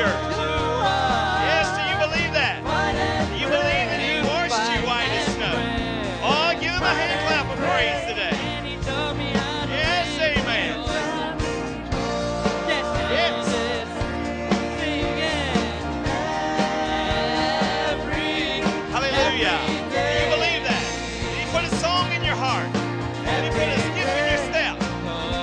church. Yes, do you believe that? Do you believe that He washed you white as snow? Oh, give Him a hand clap of praise today. Yes, amen. Yes. Hallelujah.